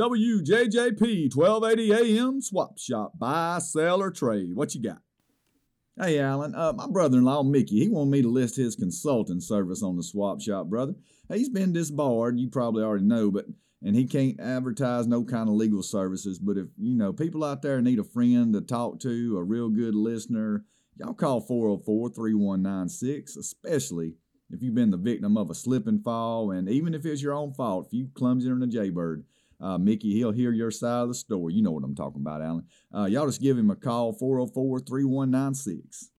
WJJP 1280 AM Swap Shop. Buy, sell, or trade. What you got? Hey, Alan. Uh, my brother-in-law, Mickey, he wanted me to list his consulting service on the Swap Shop, brother. He's been disbarred, you probably already know, but and he can't advertise no kind of legal services. But if you know people out there need a friend to talk to, a real good listener, y'all call 404-3196, especially if you've been the victim of a slip and fall, and even if it's your own fault, if you clumsy in a jaybird, uh, Mickey, he'll hear your side of the story. You know what I'm talking about, Alan. Uh, y'all just give him a call, 404 3196.